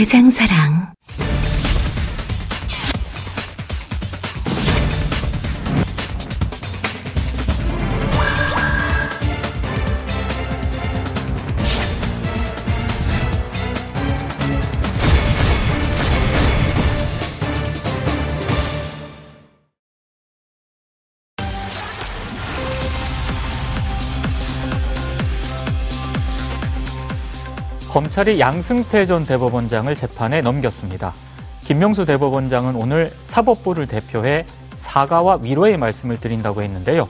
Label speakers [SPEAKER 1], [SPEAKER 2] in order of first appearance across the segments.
[SPEAKER 1] 대장사랑.
[SPEAKER 2] 검찰이 양승태 전 대법원장을 재판에 넘겼습니다. 김명수 대법원장은 오늘 사법부를 대표해 사과와 위로의 말씀을 드린다고 했는데요.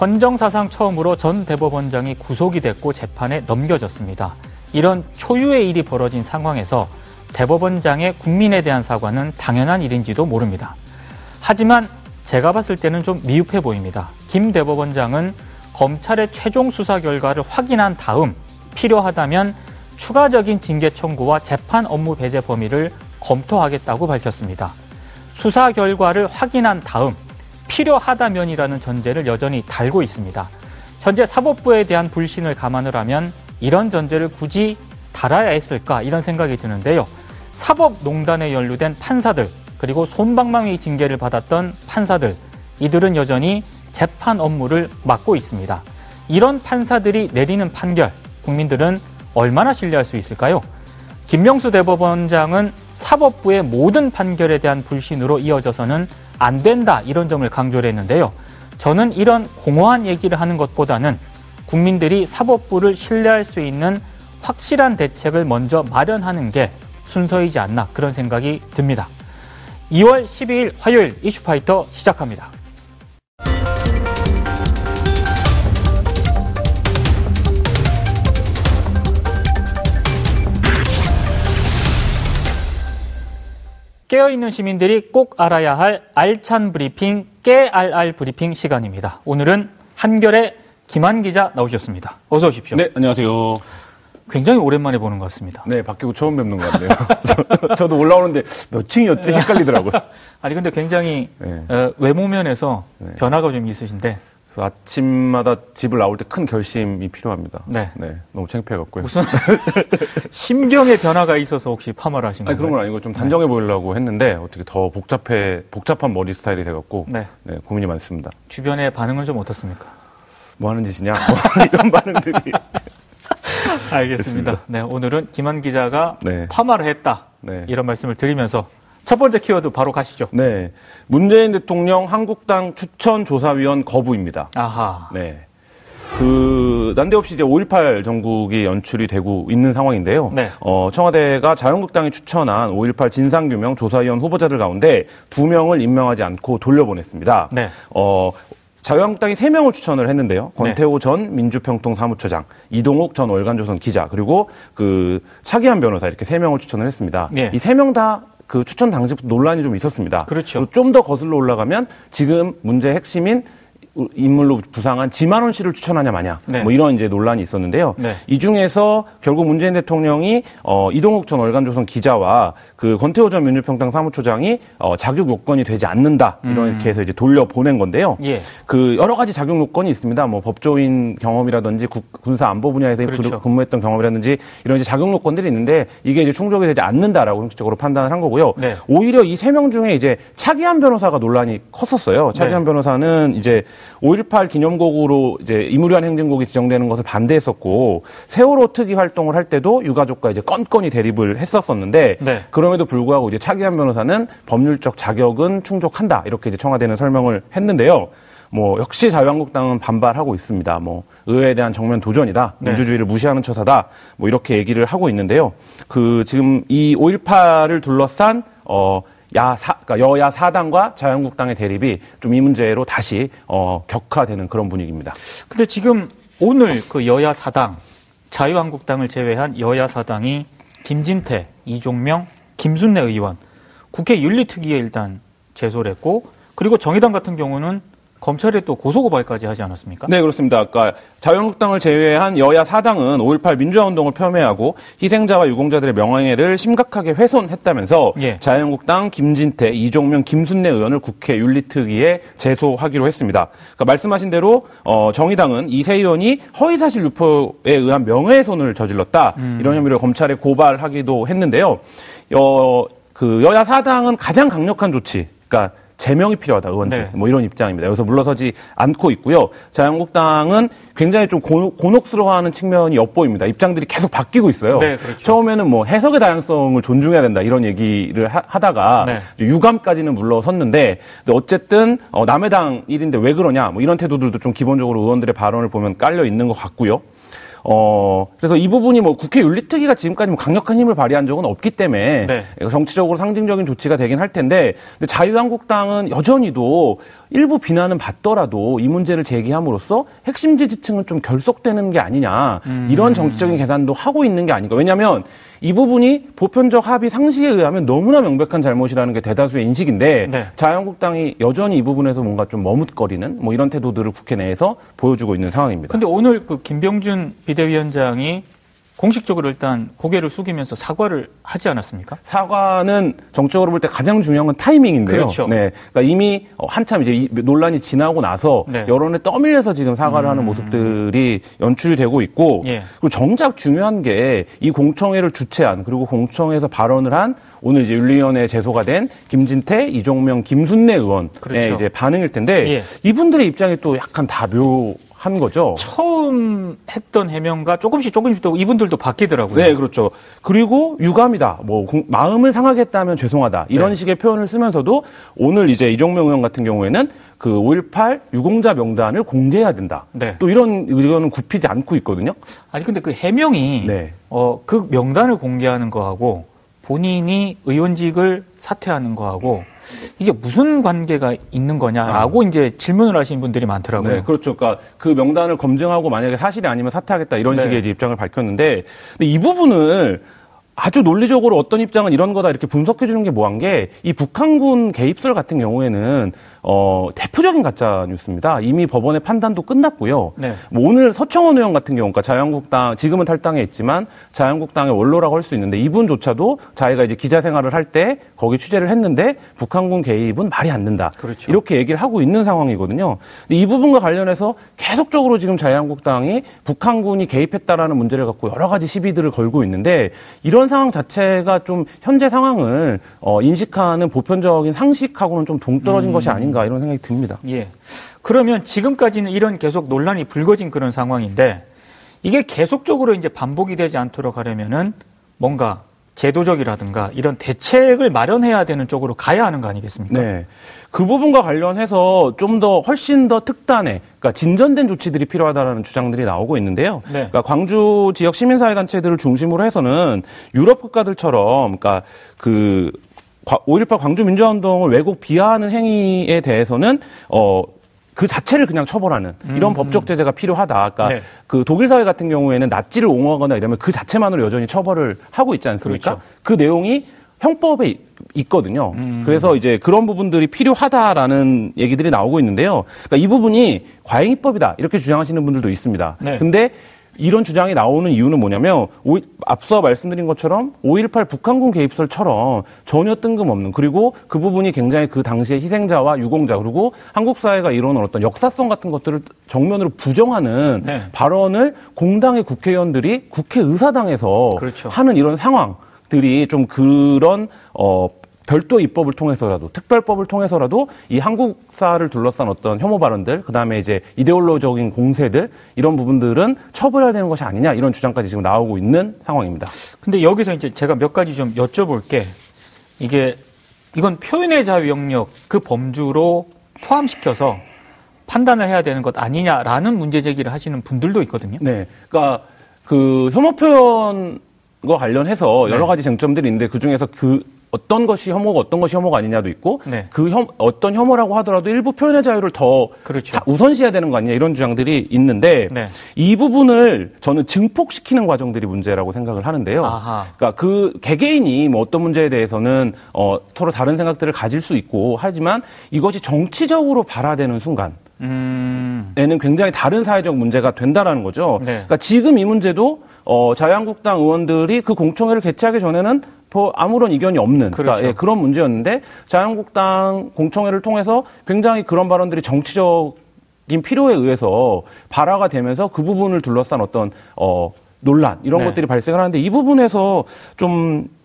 [SPEAKER 2] 헌정사상 처음으로 전 대법원장이 구속이 됐고 재판에 넘겨졌습니다. 이런 초유의 일이 벌어진 상황에서 대법원장의 국민에 대한 사과는 당연한 일인지도 모릅니다. 하지만 제가 봤을 때는 좀 미흡해 보입니다. 김 대법원장은 검찰의 최종 수사 결과를 확인한 다음 필요하다면 추가적인 징계 청구와 재판 업무 배제 범위를 검토하겠다고 밝혔습니다. 수사 결과를 확인한 다음 필요하다면이라는 전제를 여전히 달고 있습니다. 현재 사법부에 대한 불신을 감안을 하면 이런 전제를 굳이 달아야 했을까 이런 생각이 드는데요. 사법농단에 연루된 판사들 그리고 손방망이 징계를 받았던 판사들 이들은 여전히 재판 업무를 맡고 있습니다. 이런 판사들이 내리는 판결 국민들은 얼마나 신뢰할 수 있을까요? 김명수 대법원장은 사법부의 모든 판결에 대한 불신으로 이어져서는 안 된다 이런 점을 강조를 했는데요. 저는 이런 공허한 얘기를 하는 것보다는 국민들이 사법부를 신뢰할 수 있는 확실한 대책을 먼저 마련하는 게 순서이지 않나 그런 생각이 듭니다. 2월 12일 화요일 이슈파이터 시작합니다. 깨어있는 시민들이 꼭 알아야 할 알찬 브리핑, 깨알알 브리핑 시간입니다. 오늘은 한결의 김한 기자 나오셨습니다. 어서 오십시오.
[SPEAKER 3] 네, 안녕하세요.
[SPEAKER 2] 굉장히 오랜만에 보는 것 같습니다.
[SPEAKER 3] 네, 바뀌고 처음 뵙는 것 같네요. 저 도 올라오는데 몇 층이었지 헷갈리더라고요.
[SPEAKER 2] 아니 근데 굉장히
[SPEAKER 3] 네.
[SPEAKER 2] 어, 외모면에서
[SPEAKER 3] 네.
[SPEAKER 2] 변화가 좀 있으신데
[SPEAKER 3] 그래서 아침마다 집을 나올 때 큰 결심이 필요합니다.
[SPEAKER 2] 네.
[SPEAKER 3] 너무 창피해갖고요.
[SPEAKER 2] 무슨 심경의 변화가 있어서 혹시 파마를 하신
[SPEAKER 3] 아니,
[SPEAKER 2] 건가요?
[SPEAKER 3] 그런 건 아니고 좀 단정해 보이려고 했는데 어떻게 더 복잡해, 복잡한 머리 스타일이 돼갖고
[SPEAKER 2] 네.
[SPEAKER 3] 네, 고민이 많습니다.
[SPEAKER 2] 주변의 반응은 좀 어떻습니까?
[SPEAKER 3] 뭐 하는 짓이냐? 뭐 이런 반응들이.
[SPEAKER 2] 알겠습니다. 네, 오늘은 김한 기자가
[SPEAKER 3] 네.
[SPEAKER 2] 파마를 했다.
[SPEAKER 3] 네.
[SPEAKER 2] 이런 말씀을 드리면서 첫 번째 키워드 바로 가시죠.
[SPEAKER 3] 네. 문재인 대통령 한국당 추천조사위원 거부입니다.
[SPEAKER 2] 아하.
[SPEAKER 3] 네. 그 난데없이 이제 5.18 전국이 연출이 되고 있는 상황인데요.
[SPEAKER 2] 네.
[SPEAKER 3] 어, 청와대가 자유한국당이 추천한 5.18 진상규명 조사위원 후보자들 가운데 두 명을 임명하지 않고 돌려보냈습니다.
[SPEAKER 2] 네.
[SPEAKER 3] 어, 자유한국당이 세 명을 추천을 했는데요. 권태호 전 민주평통 사무처장, 이동욱 전 월간조선 기자, 그리고 그 차기한 변호사 이렇게 세 명을 추천을 했습니다.
[SPEAKER 2] 예.
[SPEAKER 3] 이세명다 그 추천 당시부터 논란이 좀 있었습니다.
[SPEAKER 2] 그렇죠.
[SPEAKER 3] 좀 더 거슬러 올라가면 지금 문제의 핵심인 인물로 부상한 지만원 씨를 추천하냐 마냐
[SPEAKER 2] 네.
[SPEAKER 3] 뭐 이런 이제 논란이 있었는데요.
[SPEAKER 2] 네.
[SPEAKER 3] 이 중에서 결국 문재인 대통령이 어, 이동욱 전 월간조선 기자와 그 권태호 전 민주평당 사무처장이 어, 자격 요건이 되지 않는다 이렇게 해서 이제 돌려 보낸 건데요.
[SPEAKER 2] 음. 예.
[SPEAKER 3] 그 여러 가지 자격 요건이 있습니다. 뭐 법조인 경험이라든지 국- 군사 안보 분야에서
[SPEAKER 2] 그렇죠.
[SPEAKER 3] 근무했던 경험이라든지 이런 이제 자격 요건들이 있는데 이게 이제 충족이 되지 않는다라고 형식적으로 판단을 한 거고요.
[SPEAKER 2] 네.
[SPEAKER 3] 오히려 이 세 명 중에 이제 차기한 변호사가 논란이 컸었어요. 차기한
[SPEAKER 2] 네.
[SPEAKER 3] 변호사는 이제 5.18 기념곡으로 이제 이무리한 행진곡이 지정되는 것을 반대했었고 세월호 특위 활동을 할 때도 유가족과 이제 건건이 대립을 했었었는데
[SPEAKER 2] 네.
[SPEAKER 3] 그럼에도 불구하고 이제 차기한 변호사는 법률적 자격은 충족한다 이렇게 이제 청와대는 설명을 했는데요. 뭐 역시 자유한국당은 반발하고 있습니다. 뭐 의회에 대한 정면 도전이다,
[SPEAKER 2] 네.
[SPEAKER 3] 민주주의를 무시하는 처사다, 뭐 이렇게 얘기를 하고 있는데요. 그 지금 이 5.18을 둘러싼 어 야 사, 그러니까 여야 사당과 자유한국당의 대립이 좀 이 문제로 다시 어 격화되는 그런 분위기입니다.
[SPEAKER 2] 근데 지금 오늘 그 여야 사당, 자유한국당을 제외한 여야 사당이 김진태, 이종명, 김순례 의원 국회 윤리특위에 일단 제소를 했고 그리고 정의당 같은 경우는 검찰에 또 고소고발까지 하지 않았습니까?
[SPEAKER 3] 네, 그렇습니다. 그러니까 자유한국당을 제외한 여야 사당은 5.18 민주화운동을 폄훼하고 희생자와 유공자들의 명예를 심각하게 훼손했다면서 예. 자유한국당 김진태, 이종명, 김순례 의원을 국회 윤리특위에 제소하기로 했습니다. 그러니까 말씀하신 대로 어, 정의당은 이세 의원이 허위사실 유포에 의한 명예훼손을 저질렀다 음. 이런 혐의로 검찰에 고발하기도 했는데요. 어, 그 여야 사당은 가장 강력한 조치, 그러니까 제명이 필요하다 의원직 네. 뭐 이런 입장입니다. 여기서 물러서지 않고 있고요. 자유한국당은 굉장히 좀 곤혹 스러워하는 측면이 엿보입니다. 입장들이 계속 바뀌고 있어요. 네, 그렇죠. 처음에는 뭐 해석의 다양성을 존중해야 된다 이런 얘기를 하, 다가 네. 유감까지는 물러섰는데 어쨌든 어, 남의 당 일인데 왜 그러냐 뭐 이런 태도들도 좀 기본적으로 의원들의 발언을 보면 깔려 있는 것 같고요. 어, 그래서 이 부분이 뭐 국회 윤리특위가 지금까지 뭐 강력한 힘을 발휘한 적은 없기 때문에 네. 정치적으로 상징적인 조치가 되긴 할 텐데 근데 자유한국당은 여전히도 일부 비난은 받더라도 이 문제를 제기함으로써 핵심 지지층은 좀 결속되는 게 아니냐 음. 이런 정치적인 계산도 하고 있는 게 아닌가. 왜냐하면 이 부분이 보편적 합의 상식에 의하면 너무나 명백한 잘못이라는 게 대다수의 인식인데 네. 자유한국당이 여전히 이 부분에서 뭔가 좀 머뭇거리는 뭐 이런 태도들을 국회 내에서 보여주고 있는 상황입니다.
[SPEAKER 2] 근데 오늘 그 김병준 비대위원장이 공식적으로 일단 고개를 숙이면서 사과를 하지 않았습니까?
[SPEAKER 3] 사과는 정적으로 볼 때 가장 중요한 건 타이밍인데요. 그렇죠. 네. 그러니까 이미 한참 이제 논란이 지나고 나서 네. 여론에 떠밀려서 지금 사과를 음. 하는 모습들이 연출이 되고 있고 예. 그리고 정작 중요한 게 이 공청회를 주최한 그리고 공청회에서 발언을 한 오늘 이제 윤리위원회에 제소가 된 김진태, 이종명, 김순례 의원의 그렇죠. 이제 반응일 텐데 예. 이분들의 입장이 또 약간 다 묘 한 거죠.
[SPEAKER 2] 처음 했던 해명과 조금씩 조금씩 또 이분들도 바뀌더라고요.
[SPEAKER 3] 네, 그렇죠. 그리고 유감이다. 뭐 마음을 상하게 했다면 죄송하다. 이런 네. 식의 표현을 쓰면서도 오늘 이제 이종명 의원 같은 경우에는 그 5.18 유공자 명단을 공개해야 된다. 네. 또 이런 의견은 굽히지 않고 있거든요.
[SPEAKER 2] 아니 근데 그 해명이 네. 어, 그 명단을 공개하는 거하고 본인이 의원직을 사퇴하는 거하고 이게 무슨 관계가 있는 거냐라고 아. 이제 질문을 하신 분들이 많더라고요.
[SPEAKER 3] 네, 그렇죠. 그러니까 그 명단을 검증하고 만약에 사실이 아니면 사퇴하겠다 이런 네. 식의 입장을 밝혔는데 이 부분을 아주 논리적으로 어떤 입장은 이런 거다 이렇게 분석해 주는 게 뭐한 게 이 북한군 개입설 같은 경우에는 어, 대표적인 가짜 뉴스입니다. 이미 법원의 판단도 끝났고요. 네. 뭐 오늘 서청원 의원 같은 경우, 그러니까 자유한국당 지금은 탈당해 있지만 자유한국당의 원로라고 할 수 있는데 이분조차도 자기가 이제 기자 생활을 할 때 거기 취재를 했는데 북한군 개입은 말이 안 된다. 그렇죠. 이렇게 얘기를 하고 있는 상황이거든요. 근데 이 부분과 관련해서 계속적으로 지금 자유한국당이 북한군이 개입했다라는 문제를 갖고 여러 가지 시비들을 걸고 있는데 이런 상황 자체가 좀 현재 상황을 어, 인식하는 보편적인 상식하고는 좀 동떨어진 음. 것이 아닌가. 아닌가 이런 생각이 듭니다.
[SPEAKER 2] 예. 그러면 지금까지는 이런 계속 논란이 불거진 그런 상황인데 이게 계속적으로 이제 반복이 되지 않도록 하려면은 뭔가 제도적이라든가 이런 대책을 마련해야 되는 쪽으로 가야 하는 거 아니겠습니까?
[SPEAKER 3] 네. 그 부분과 관련해서 좀 더 훨씬 더 특단의, 그러니까 진전된 조치들이 필요하다는 주장들이 나오고 있는데요. 네. 그러니까 광주 지역 시민사회 단체들을 중심으로 해서는 유럽 국가들처럼, 그러니까 그 5.18 광주 민주화운동을 왜곡 비하하는 행위에 대해서는 어, 그 자체를 그냥 처벌하는 이런 음, 법적 제재가 필요하다. 그러니까 네. 그 독일 사회 같은 경우에는 납치를 옹호하거나 이러면 그 자체만으로 여전히 처벌을 하고 있지 않습니까? 그렇죠. 그 내용이 형법에 있거든요. 음. 그래서 이제 그런 부분들이 필요하다라는 얘기들이 나오고 있는데요. 그러니까 이 부분이 과잉 입법이다 이렇게 주장하시는 분들도 있습니다. 네. 근데 이런 주장이 나오는 이유는 뭐냐면 오, 앞서 말씀드린 것처럼 5.18 북한군 개입설처럼 전혀 뜬금없는 그리고 그 부분이 굉장히 그 당시의 희생자와 유공자 그리고 한국 사회가 이루는 어떤 역사성 같은 것들을 정면으로 부정하는 네. 발언을 공당의 국회의원들이 국회 의사당에서 그렇죠. 하는 이런 상황 들이 좀 그런 어 별도 입법을 통해서라도 특별법을 통해서라도 이 한국사를 둘러싼 어떤 혐오 발언들 그다음에 이제 이데올로적인 공세들 이런 부분들은 처벌해야 되는 것이 아니냐 이런 주장까지 지금 나오고 있는 상황입니다.
[SPEAKER 2] 근데 여기서 이제 제가 몇 가지 좀 여쭤볼 게 이게 이건 표현의 자유 영역 그 범주로 포함시켜서 판단을 해야 되는 것 아니냐라는 문제 제기를 하시는 분들도 있거든요.
[SPEAKER 3] 네. 그러니까 그 혐오 표현 과 관련해서 여러 네. 가지 쟁점들이 있는데 그 중에서 그 어떤 것이 혐오고 어떤 것이 혐오가 아니냐도 있고
[SPEAKER 2] 네.
[SPEAKER 3] 그 혐, 어떤 혐오라고 하더라도 일부 표현의 자유를 더
[SPEAKER 2] 그렇죠.
[SPEAKER 3] 사- 우선시해야 되는 거 아니냐 이런 주장들이 있는데
[SPEAKER 2] 네.
[SPEAKER 3] 이 부분을 저는 증폭시키는 과정들이 문제라고 생각을 하는데요.
[SPEAKER 2] 아하.
[SPEAKER 3] 그러니까 그 개개인이 뭐 어떤 문제에 대해서는 어, 서로 다른 생각들을 가질 수 있고 하지만 이것이 정치적으로 발화되는 순간
[SPEAKER 2] 음.
[SPEAKER 3] 에는 굉장히 다른 사회적 문제가 된다라는 거죠.
[SPEAKER 2] 네.
[SPEAKER 3] 그러니까 지금 이 문제도 어, 자유한국당 의원들이 그 공청회를 개최하기 전에는 뭐 아무런 이견이 없는 그러니까
[SPEAKER 2] 그렇죠.
[SPEAKER 3] 예, 그런 문제였는데 자유한국당 공청회를 통해서 굉장히 그런 발언들이 정치적인 필요에 의해서 발화가 되면서 그 부분을 둘러싼 어떤 어, 논란 이런
[SPEAKER 2] 네.
[SPEAKER 3] 것들이 발생을 하는데 이 부분에서 좀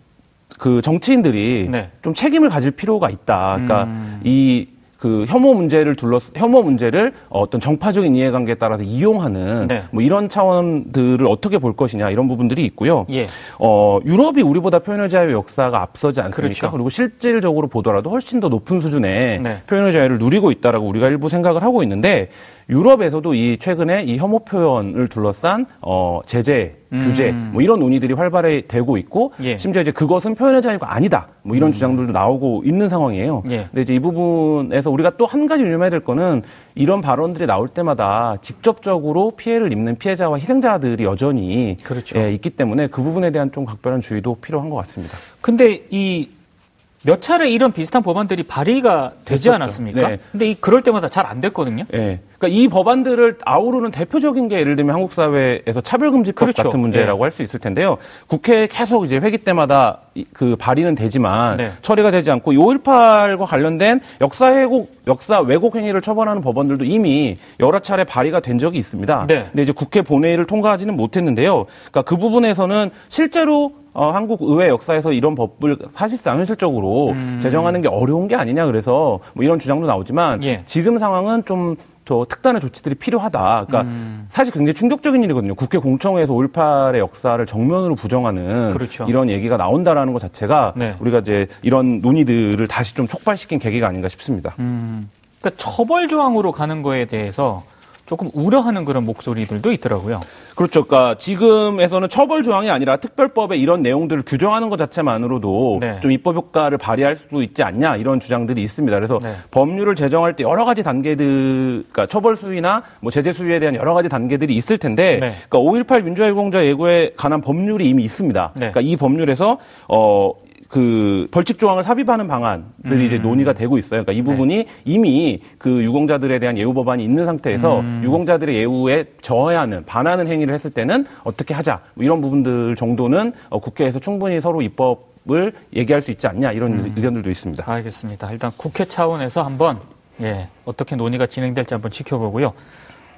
[SPEAKER 3] 그 정치인들이
[SPEAKER 2] 네.
[SPEAKER 3] 좀 책임을 가질 필요가 있다. 그러니까
[SPEAKER 2] 음.
[SPEAKER 3] 이 그 혐오 문제를 둘러 혐오 문제를 어떤 정파적인 이해관계에 따라서 이용하는
[SPEAKER 2] 네.
[SPEAKER 3] 뭐 이런 차원들을 어떻게 볼 것이냐 이런 부분들이 있고요.
[SPEAKER 2] 예.
[SPEAKER 3] 어, 유럽이 우리보다 표현의 자유 역사가 앞서지 않습니까?
[SPEAKER 2] 그렇죠.
[SPEAKER 3] 그리고 실질적으로 보더라도 훨씬 더 높은 수준의
[SPEAKER 2] 네.
[SPEAKER 3] 표현의 자유를 누리고 있다라고 우리가 일부 생각을 하고 있는데 유럽에서도 이 최근에 이 혐오 표현을 둘러싼 어, 제재, 규제 뭐 이런 논의들이 활발히 되고 있고
[SPEAKER 2] 음. 예.
[SPEAKER 3] 심지어 이제 그것은 표현의 자유가 아니다 뭐 이런 주장들도 나오고 있는 상황이에요.
[SPEAKER 2] 예.
[SPEAKER 3] 근데 이제 이 부분에서 우리가 또 한 가지 유념해야 될 거는 이런 발언들이 나올 때마다 직접적으로 피해를 입는 피해자와 희생자들이 여전히
[SPEAKER 2] 그렇죠.
[SPEAKER 3] 예, 있기 때문에 그 부분에 대한 좀 각별한 주의도 필요한 것 같습니다.
[SPEAKER 2] 근데 이몇 차례 이런 비슷한 법안들이 발의가 되지
[SPEAKER 3] 됐었죠.
[SPEAKER 2] 않았습니까?
[SPEAKER 3] 네.
[SPEAKER 2] 근데 이 그럴 때마다 잘 안 됐거든요.
[SPEAKER 3] 예. 그러니까 이 법안들을 아우르는 대표적인 게 예를 들면 한국 사회에서 차별금지법
[SPEAKER 2] 그렇죠.
[SPEAKER 3] 같은 문제라고
[SPEAKER 2] 예.
[SPEAKER 3] 할수 있을 텐데요. 국회에 계속 이제 회기 때마다 이- 그 발의는 되지만
[SPEAKER 2] 네.
[SPEAKER 3] 처리가 되지 않고 이 5.18과 관련된 역사 왜곡, 역사 왜곡 행위를 처벌하는 법안들도 이미 여러 차례 발의가 된 적이 있습니다.
[SPEAKER 2] 네.
[SPEAKER 3] 근데 이제 국회 본회의를 통과하지는 못했는데요. 그러니까 그 부분에서는 실제로 어, 한국 의회 역사에서 이런 법을 사실상 현실적으로
[SPEAKER 2] 음.
[SPEAKER 3] 제정하는 게 어려운 게 아니냐 그래서 뭐 이런 주장도 나오지만
[SPEAKER 2] 예.
[SPEAKER 3] 지금 상황은 좀 더 특단의 조치들이 필요하다. 그러니까
[SPEAKER 2] 음.
[SPEAKER 3] 사실 굉장히 충격적인 일이거든요. 국회 공청회에서 5.18의 역사를 정면으로 부정하는
[SPEAKER 2] 그렇죠.
[SPEAKER 3] 이런 얘기가 나온다라는 것 자체가
[SPEAKER 2] 네.
[SPEAKER 3] 우리가 이제 이런 논의들을 다시 좀 촉발시킨 계기가 아닌가 싶습니다.
[SPEAKER 2] 음. 그러니까 처벌 조항으로 가는 거에 대해서 조금 우려하는 그런 목소리들도 있더라고요.
[SPEAKER 3] 그렇죠. 그러니까 지금에서는 처벌 조항이 아니라 특별법에 이런 내용들을 규정하는 것 자체만으로도
[SPEAKER 2] 네.
[SPEAKER 3] 좀 입법 효과를 발휘할 수 있지 않냐 이런 주장들이 있습니다. 그래서
[SPEAKER 2] 네.
[SPEAKER 3] 법률을 제정할 때 여러 가지 단계들, 그러니까 처벌 수위나 뭐 제재 수위에 대한 여러 가지 단계들이 있을 텐데,
[SPEAKER 2] 네.
[SPEAKER 3] 그러니까 5.18 민주화 유공자 예고에 관한 법률이 이미 있습니다.
[SPEAKER 2] 네.
[SPEAKER 3] 그러니까 이 법률에서 어. 그 벌칙 조항을 삽입하는 방안들이
[SPEAKER 2] 음.
[SPEAKER 3] 이제 논의가 되고 있어요. 그러니까 이 부분이
[SPEAKER 2] 네.
[SPEAKER 3] 이미 그 유공자들에 대한 예우 법안이 있는 상태에서
[SPEAKER 2] 음.
[SPEAKER 3] 유공자들의 예우에 저해하는 반하는 행위를 했을 때는 어떻게 하자 뭐 이런 부분들 정도는 어, 국회에서 충분히 서로 입법 을 얘기할 수 있지 않냐 이런
[SPEAKER 2] 음.
[SPEAKER 3] 의견들도 있습니다.
[SPEAKER 2] 알겠습니다. 일단 국회 차원에서 한번 예, 어떻게 논의가 진행될지 한번 지켜보고요.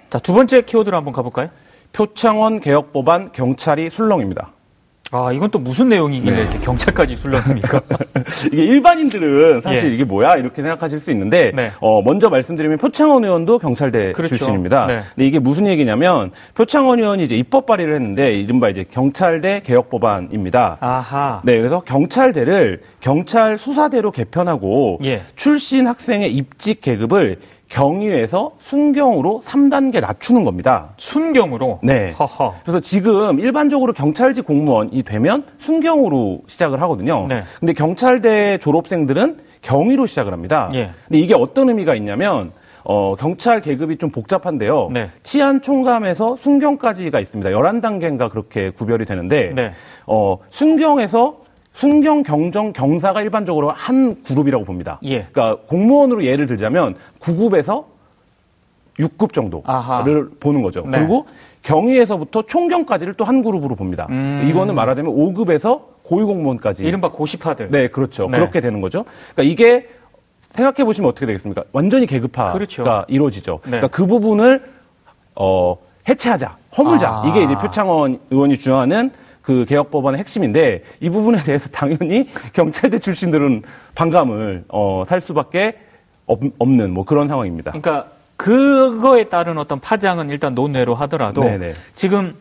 [SPEAKER 2] 자, 두 번째 키워드로 한번 가볼까요?
[SPEAKER 3] 표창원 개혁 법안 경찰이 술렁입니다.
[SPEAKER 2] 아, 이건 또 무슨 내용이길래 이렇게 경찰까지 술렁입니까?
[SPEAKER 3] 이게 일반인들은 사실
[SPEAKER 2] 예.
[SPEAKER 3] 이게 뭐야 이렇게 생각하실 수 있는데
[SPEAKER 2] 네.
[SPEAKER 3] 어, 먼저 말씀드리면 표창원 의원도 경찰대
[SPEAKER 2] 그렇죠.
[SPEAKER 3] 출신입니다.
[SPEAKER 2] 네.
[SPEAKER 3] 근데 이게 무슨 얘기냐면 표창원 의원이 이제 입법 발의를 했는데 이른바 이제 경찰대 개혁 법안입니다.
[SPEAKER 2] 아하.
[SPEAKER 3] 네, 그래서 경찰대를 경찰 수사대로 개편하고
[SPEAKER 2] 예.
[SPEAKER 3] 출신 학생의 입직 계급을 경위에서 순경으로 3단계 낮추는 겁니다.
[SPEAKER 2] 순경으로.
[SPEAKER 3] 네.
[SPEAKER 2] 허허.
[SPEAKER 3] 그래서 지금 일반적으로 경찰직 공무원이 되면 순경으로 시작을 하거든요.
[SPEAKER 2] 네.
[SPEAKER 3] 근데 경찰대 졸업생들은 경위로 시작을 합니다.
[SPEAKER 2] 예.
[SPEAKER 3] 근데 이게 어떤 의미가 있냐면 어, 경찰 계급이 좀 복잡한데요.
[SPEAKER 2] 네.
[SPEAKER 3] 치안 총감에서 순경까지가 있습니다. 11단계인가 그렇게 구별이 되는데
[SPEAKER 2] 네.
[SPEAKER 3] 어, 순경에서 순경, 경정, 경사가 일반적으로 한 그룹이라고 봅니다.
[SPEAKER 2] 예.
[SPEAKER 3] 그러니까 공무원으로 예를 들자면 9급에서 6급 정도를
[SPEAKER 2] 아하.
[SPEAKER 3] 보는 거죠.
[SPEAKER 2] 네.
[SPEAKER 3] 그리고 경위에서부터 총경까지를 또 한 그룹으로 봅니다.
[SPEAKER 2] 음.
[SPEAKER 3] 이거는 말하자면 5급에서 고위공무원까지.
[SPEAKER 2] 이른바 고시파들.
[SPEAKER 3] 네, 그렇죠.
[SPEAKER 2] 네.
[SPEAKER 3] 그렇게 되는 거죠. 그러니까 이게 생각해 보시면 어떻게 되겠습니까? 완전히 계급화가
[SPEAKER 2] 그렇죠.
[SPEAKER 3] 이루어지죠.
[SPEAKER 2] 네.
[SPEAKER 3] 그러니까 그 부분을 어, 해체하자, 허물자.
[SPEAKER 2] 아.
[SPEAKER 3] 이게 이제 표창원 의원이 주장하는 그 개혁 법안의 핵심인데 이 부분에 대해서 당연히 경찰대 출신들은 반감을 어, 살 수밖에 없, 없는 뭐 그런 상황입니다.
[SPEAKER 2] 그러니까 그거에 따른 어떤 파장은 일단 논외로 하더라도
[SPEAKER 3] 네네.
[SPEAKER 2] 지금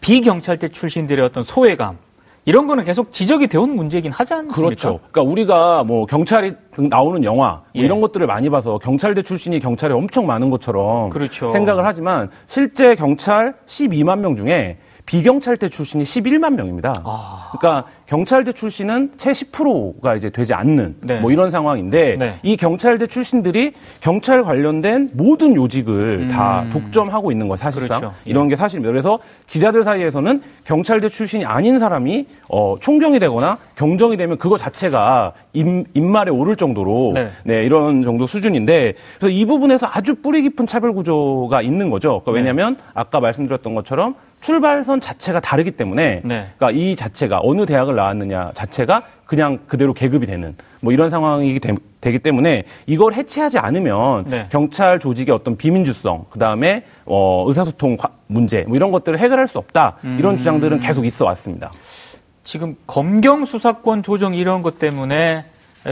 [SPEAKER 2] 비경찰대 출신들의 어떤 소외감 이런 거는 계속 지적이 되어온 문제이긴 하지 않습니까?
[SPEAKER 3] 그렇죠. 그러니까 우리가 뭐 경찰이 나오는 영화 뭐
[SPEAKER 2] 예.
[SPEAKER 3] 이런 것들을 많이 봐서 경찰대 출신이 경찰에 엄청 많은 것처럼
[SPEAKER 2] 그렇죠.
[SPEAKER 3] 생각을 하지만 실제 경찰 12만 명 중에 비경찰대 출신이 11만 명입니다.
[SPEAKER 2] 아.
[SPEAKER 3] 그러니까 경찰대 출신은 채 10%가 이제 되지 않는
[SPEAKER 2] 네.
[SPEAKER 3] 뭐 이런 상황인데
[SPEAKER 2] 네.
[SPEAKER 3] 이 경찰대 출신들이 경찰 관련된 모든 요직을 다 독점하고 있는 거예요, 사실상.
[SPEAKER 2] 음. 그렇죠. 예.
[SPEAKER 3] 이런 게 사실입니다. 그래서 기자들 사이에서는 경찰대 출신이 아닌 사람이 어, 총경이 되거나 경정이 되면 그거 자체가 임, 입말에 오를 정도로
[SPEAKER 2] 네.
[SPEAKER 3] 네, 이런 정도 수준인데 그래서 이 부분에서 아주 뿌리 깊은 차별 구조가 있는 거죠. 그러니까
[SPEAKER 2] 네.
[SPEAKER 3] 왜냐하면 아까 말씀드렸던 것처럼 출발선 자체가 다르기 때문에
[SPEAKER 2] 네.
[SPEAKER 3] 그러니까 이 자체가 어느 대학을 나왔느냐 자체가 그냥 그대로 계급이 되는 뭐 이런 상황이 되, 기 때문에 이걸 해체하지 않으면
[SPEAKER 2] 네.
[SPEAKER 3] 경찰 조직의 어떤 비민주성 그다음에 어, 의사소통 과- 문제 뭐 이런 것들을 해결할 수 없다 이런
[SPEAKER 2] 음.
[SPEAKER 3] 주장들은 계속 있어 왔습니다.
[SPEAKER 2] 지금 검경 수사권 조정 이런 것 때문에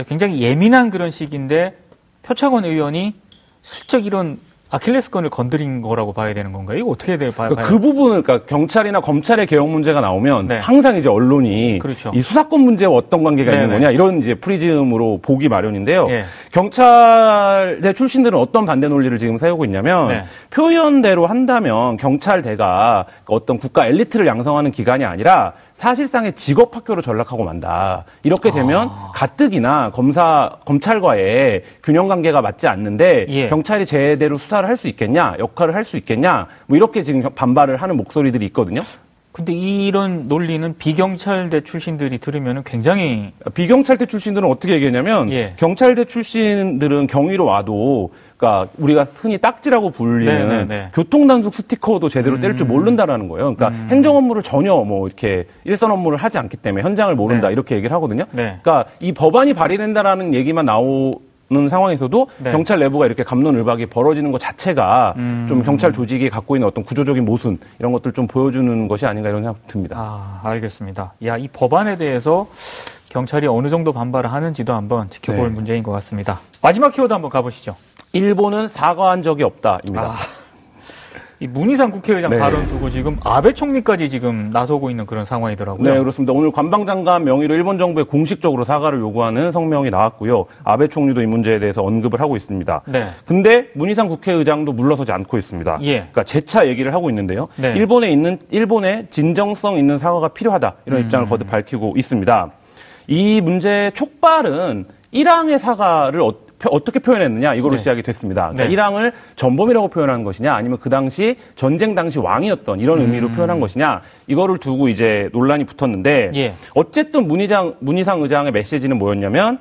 [SPEAKER 2] 굉장히 예민한 그런 시기인데 표창원 의원이 슬쩍 이런 아킬레스건을 건드린 거라고 봐야 되는 건가요? 이거 어떻게 돼 봐야
[SPEAKER 3] 그러니까 그 부분은 그러니까 경찰이나 검찰의 개혁 문제가 나오면
[SPEAKER 2] 네.
[SPEAKER 3] 항상 이제 언론이
[SPEAKER 2] 그렇죠.
[SPEAKER 3] 이 수사권 문제와 어떤 관계가 있는
[SPEAKER 2] 네네.
[SPEAKER 3] 거냐 이런 이제 프리즘으로 보기 마련인데요.
[SPEAKER 2] 예.
[SPEAKER 3] 경찰대 출신들은 어떤 반대 논리를 지금 세우고 있냐면
[SPEAKER 2] 네.
[SPEAKER 3] 표현대로 한다면 경찰대가 어떤 국가 엘리트를 양성하는 기관이 아니라 사실상의 직업 학교로 전락하고 만다. 이렇게 되면
[SPEAKER 2] 아.
[SPEAKER 3] 가뜩이나 검사 검찰과의 균형 관계가 맞지 않는데
[SPEAKER 2] 예.
[SPEAKER 3] 경찰이 제대로 수사 를 할 수 있겠냐, 역할을 할 수 있겠냐, 뭐 이렇게 지금 반발을 하는 목소리들이 있거든요.
[SPEAKER 2] 근데 이런 논리는 비경찰대 출신들이 들으면 굉장히
[SPEAKER 3] 비경찰대 출신들은 어떻게 얘기했냐면
[SPEAKER 2] 예.
[SPEAKER 3] 경찰대 출신들은 경위로 와도 그러니까 우리가 흔히 딱지라고 불리는
[SPEAKER 2] 네, 네, 네.
[SPEAKER 3] 교통단속 스티커도 제대로 뗄 줄 모른다라는 거예요. 그러니까
[SPEAKER 2] 음.
[SPEAKER 3] 행정 업무를 전혀 뭐 이렇게 일선 업무를 하지 않기 때문에 현장을 모른다
[SPEAKER 2] 네.
[SPEAKER 3] 이렇게 얘기를 하거든요.
[SPEAKER 2] 네.
[SPEAKER 3] 그러니까 이 법안이 발의된다라는 얘기만 나오 는 상황에서도
[SPEAKER 2] 네.
[SPEAKER 3] 경찰 내부가 이렇게 감론을박이 벌어지는 것 자체가
[SPEAKER 2] 음.
[SPEAKER 3] 좀 경찰 조직이 갖고 있는 어떤 구조적인 모순 이런 것들 좀 보여주는 것이 아닌가 이런 생각 듭니다.
[SPEAKER 2] 아 알겠습니다. 야 이 법안에 대해서 경찰이 어느 정도 반발을 하는지도 한번 지켜볼
[SPEAKER 3] 네.
[SPEAKER 2] 문제인 것 같습니다. 마지막 키워드 한번 가보시죠.
[SPEAKER 3] 일본은 사과한 적이 없다입니다.
[SPEAKER 2] 아, 이 문희상 국회의장
[SPEAKER 3] 네.
[SPEAKER 2] 발언 두고 지금 아베 총리까지 지금 나서고 있는 그런 상황이더라고요.
[SPEAKER 3] 네, 그렇습니다. 오늘 관방장관 명의로 일본 정부에 공식적으로 사과를 요구하는 성명이 나왔고요. 아베 총리도 이 문제에 대해서 언급을 하고 있습니다.
[SPEAKER 2] 네.
[SPEAKER 3] 근데 문희상 국회의장도 물러서지 않고 있습니다.
[SPEAKER 2] 예.
[SPEAKER 3] 그러니까 재차 얘기를 하고 있는데요.
[SPEAKER 2] 네.
[SPEAKER 3] 일본에 있는 일본의 진정성 있는 사과가 필요하다 이런 입장을
[SPEAKER 2] 음.
[SPEAKER 3] 거듭 밝히고 있습니다. 이 문제의 촉발은 일항의 사과를 어, 떻게 표현했느냐 이거로
[SPEAKER 2] 네.
[SPEAKER 3] 시작이 됐습니다. 그러니까
[SPEAKER 2] 네.
[SPEAKER 3] 일항을 전범이라고 표현한 것이냐 아니면 그 당시 전쟁 당시 왕이었던 이런
[SPEAKER 2] 음.
[SPEAKER 3] 의미로 표현한 것이냐 이거를 두고 이제 논란이 붙었는데
[SPEAKER 2] 예.
[SPEAKER 3] 어쨌든 문희장 문희상 의장의 메시지는 뭐였냐면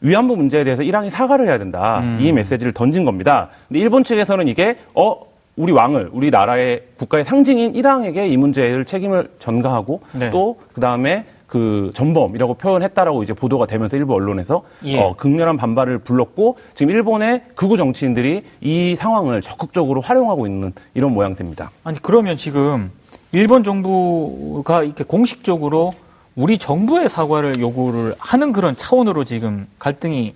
[SPEAKER 3] 위안부 문제에 대해서 이란이 사과를 해야 된다.
[SPEAKER 2] 음.
[SPEAKER 3] 이 메시지를 던진 겁니다. 근데 일본 측에서는 이게 어 우리 왕을 우리 나라의 국가의 상징인 일왕에게 이 문제를 책임을 전가하고
[SPEAKER 2] 네.
[SPEAKER 3] 또 그 다음에 그 전범이라고 표현했다라고 이제 보도가 되면서 일부 언론에서
[SPEAKER 2] 예.
[SPEAKER 3] 어, 극렬한 반발을 불렀고 지금 일본의 극우 정치인들이 이 상황을 적극적으로 활용하고 있는 이런 모양새입니다.
[SPEAKER 2] 아니 그러면 지금 일본 정부가 이렇게 공식적으로 우리 정부의 사과를 요구를 하는 그런 차원으로 지금 갈등이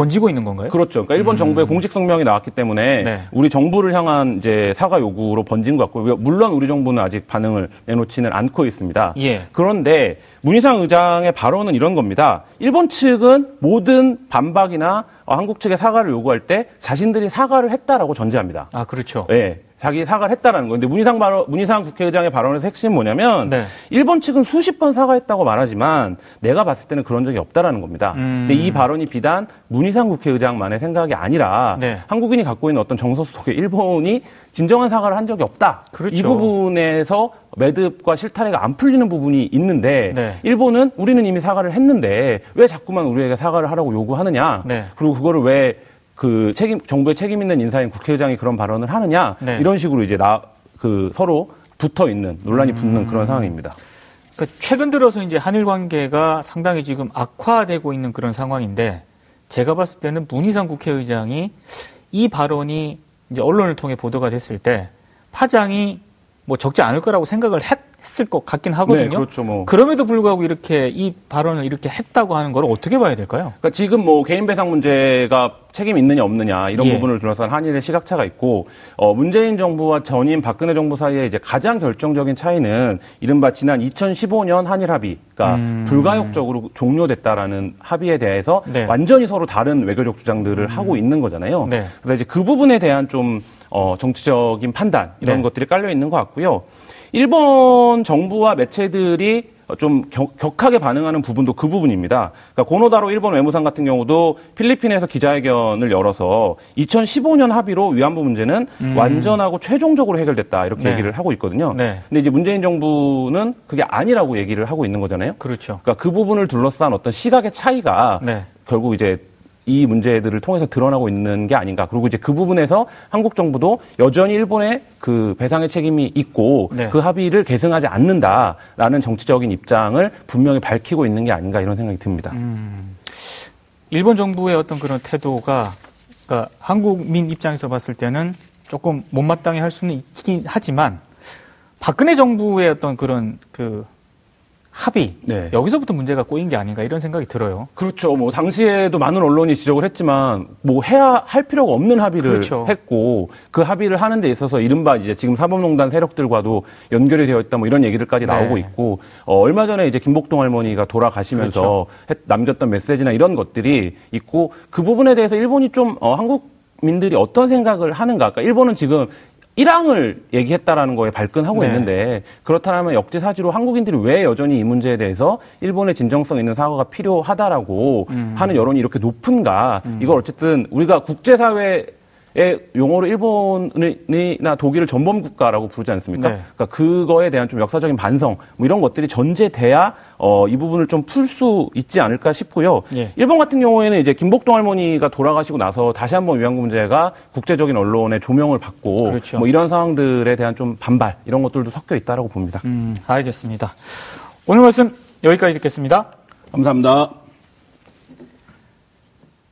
[SPEAKER 2] 번지고 있는 건가요?
[SPEAKER 3] 그렇죠. 그러니까 일본 정부의 공식 성명이 나왔기 때문에
[SPEAKER 2] 음. 네.
[SPEAKER 3] 우리 정부를 향한 이제 사과 요구로 번진 것 같고 물론 우리 정부는 아직 반응을 내놓지는 않고 있습니다.
[SPEAKER 2] 예.
[SPEAKER 3] 그런데 문희상 의장의 발언은 이런 겁니다. 일본 측은 모든 반박이나 어, 한국 측의 사과를 요구할 때 자신들이 사과를 했다라고 전제합니다.
[SPEAKER 2] 아 그렇죠.
[SPEAKER 3] 네. 자기 사과를 했다라는 거예요. 근데 문희상 발언, 문희상 국회의장의 발언에서 핵심은 뭐냐면
[SPEAKER 2] 네.
[SPEAKER 3] 일본 측은 수십 번 사과했다고 말하지만 내가 봤을 때는 그런 적이 없다라는 겁니다.
[SPEAKER 2] 음.
[SPEAKER 3] 근데 이 발언이 비단 문희상 국회의장만의 생각이 아니라
[SPEAKER 2] 네.
[SPEAKER 3] 한국인이 갖고 있는 어떤 정서 속에 일본이 진정한 사과를 한 적이 없다.
[SPEAKER 2] 그렇죠.
[SPEAKER 3] 이 부분에서 매듭과 실타래가 안 풀리는 부분이 있는데
[SPEAKER 2] 네.
[SPEAKER 3] 일본은 우리는 이미 사과를 했는데 왜 자꾸만 우리에게 사과를 하라고 요구하느냐?
[SPEAKER 2] 네.
[SPEAKER 3] 그리고 그거를 왜 그 책임 정부의 책임 있는 인사인 국회의장이 그런 발언을 하느냐?
[SPEAKER 2] 네.
[SPEAKER 3] 이런 식으로 이제 나 그 서로 붙어 있는 논란이 붙는
[SPEAKER 2] 음.
[SPEAKER 3] 그런 상황입니다.
[SPEAKER 2] 그러니까 최근 들어서 이제 한일 관계가 상당히 지금 악화되고 있는 그런 상황인데 제가 봤을 때는 문희상 국회의장이 이 발언이 이제 언론을 통해 보도가 됐을 때 파장이 뭐 적지 않을 거라고 생각을 했 을 것 같긴 하거든요.
[SPEAKER 3] 네, 그렇죠. 뭐
[SPEAKER 2] 그럼에도 불구하고 이렇게 이 발언을 이렇게 했다고 하는 걸 어떻게 봐야 될까요?
[SPEAKER 3] 그러니까 지금 뭐 개인 배상 문제가 책임 있느냐 없느냐 이런
[SPEAKER 2] 예.
[SPEAKER 3] 부분을 둘러싼 한일의 시각차가 있고 어 문재인 정부와 전임 박근혜 정부 사이에 이제 가장 결정적인 차이는 이른바 지난 2015년 한일 합의, 그러니까
[SPEAKER 2] 음.
[SPEAKER 3] 불가역적으로 종료됐다라는 합의에 대해서
[SPEAKER 2] 네.
[SPEAKER 3] 완전히 서로 다른 외교적 주장들을 하고 있는 거잖아요.
[SPEAKER 2] 네.
[SPEAKER 3] 그래서 이제 그 부분에 대한 좀 어, 정치적인 판단 이런
[SPEAKER 2] 네.
[SPEAKER 3] 것들이 깔려 있는 것 같고요. 일본 정부와 매체들이 좀 격, 격하게 반응하는 부분도 그 부분입니다. 그러니까 고노다로 일본 외무상 같은 경우도 필리핀에서 기자회견을 열어서 2015년 합의로 위안부 문제는 음. 완전하고 최종적으로 해결됐다 이렇게 네. 얘기를 하고 있거든요. 네. 근데 이제 문재인 정부는 그게 아니라고 얘기를 하고 있는 거잖아요.
[SPEAKER 2] 그렇죠.
[SPEAKER 3] 그러니까 그 부분을 둘러싼 어떤 시각의 차이가 네. 결국 이제 이 문제들을 통해서 드러나고 있는 게 아닌가. 그리고 이제 그 부분에서 한국 정부도 여전히 일본의 그 배상의 책임이 있고 네. 그 합의를 계승하지 않는다라는 정치적인 입장을 분명히 밝히고 있는 게 아닌가 이런 생각이 듭니다. 음,
[SPEAKER 2] 일본 정부의 어떤 그런 태도가 그러니까 한국민 입장에서 봤을 때는 조금 못마땅해 할 수는 있긴 하지만 박근혜 정부의 어떤 그런 그 합의 네. 여기서부터 문제가 꼬인 게 아닌가 이런 생각이 들어요.
[SPEAKER 3] 그렇죠. 뭐 당시에도 많은 언론이 지적을 했지만 뭐 해야 할 필요가 없는 합의를 그렇죠. 했고 그 합의를 하는 데 있어서 이른바 이제 지금 사법농단 세력들과도 연결이 되어 있다 뭐 이런 얘기들까지 네. 나오고 있고 어, 얼마 전에 이제 김복동 할머니가 돌아가시면서 그렇죠. 했, 남겼던 메시지나 이런 것들이 있고 그 부분에 대해서 일본이 좀 어, 한국 민들이 어떤 생각을 하는가. 그러니까 일본은 지금 1항을 얘기했다라는 거에 발끈하고 네. 있는데 그렇다면 역지사지로 한국인들이 왜 여전히 이 문제에 대해서 일본의 진정성 있는 사과가 필요하다라고 음. 하는 여론이 이렇게 높은가 음. 이걸 어쨌든 우리가 국제사회 의 용어로 일본이나 독일을 전범 국가라고 부르지 않습니까? 네. 그러니까 그거에 대한 좀 역사적인 반성 뭐 이런 것들이 전제돼야 어, 이 부분을 좀 풀 수 있지 않을까 싶고요. 예. 일본 같은 경우에는 이제 김복동 할머니가 돌아가시고 나서 다시 한번 위안부 문제가 국제적인 언론의 조명을 받고 그렇죠. 뭐 이런 상황들에 대한 좀 반발 이런 것들도 섞여 있다라고 봅니다.
[SPEAKER 2] 음, 알겠습니다. 오늘 말씀 여기까지 듣겠습니다.
[SPEAKER 3] 감사합니다.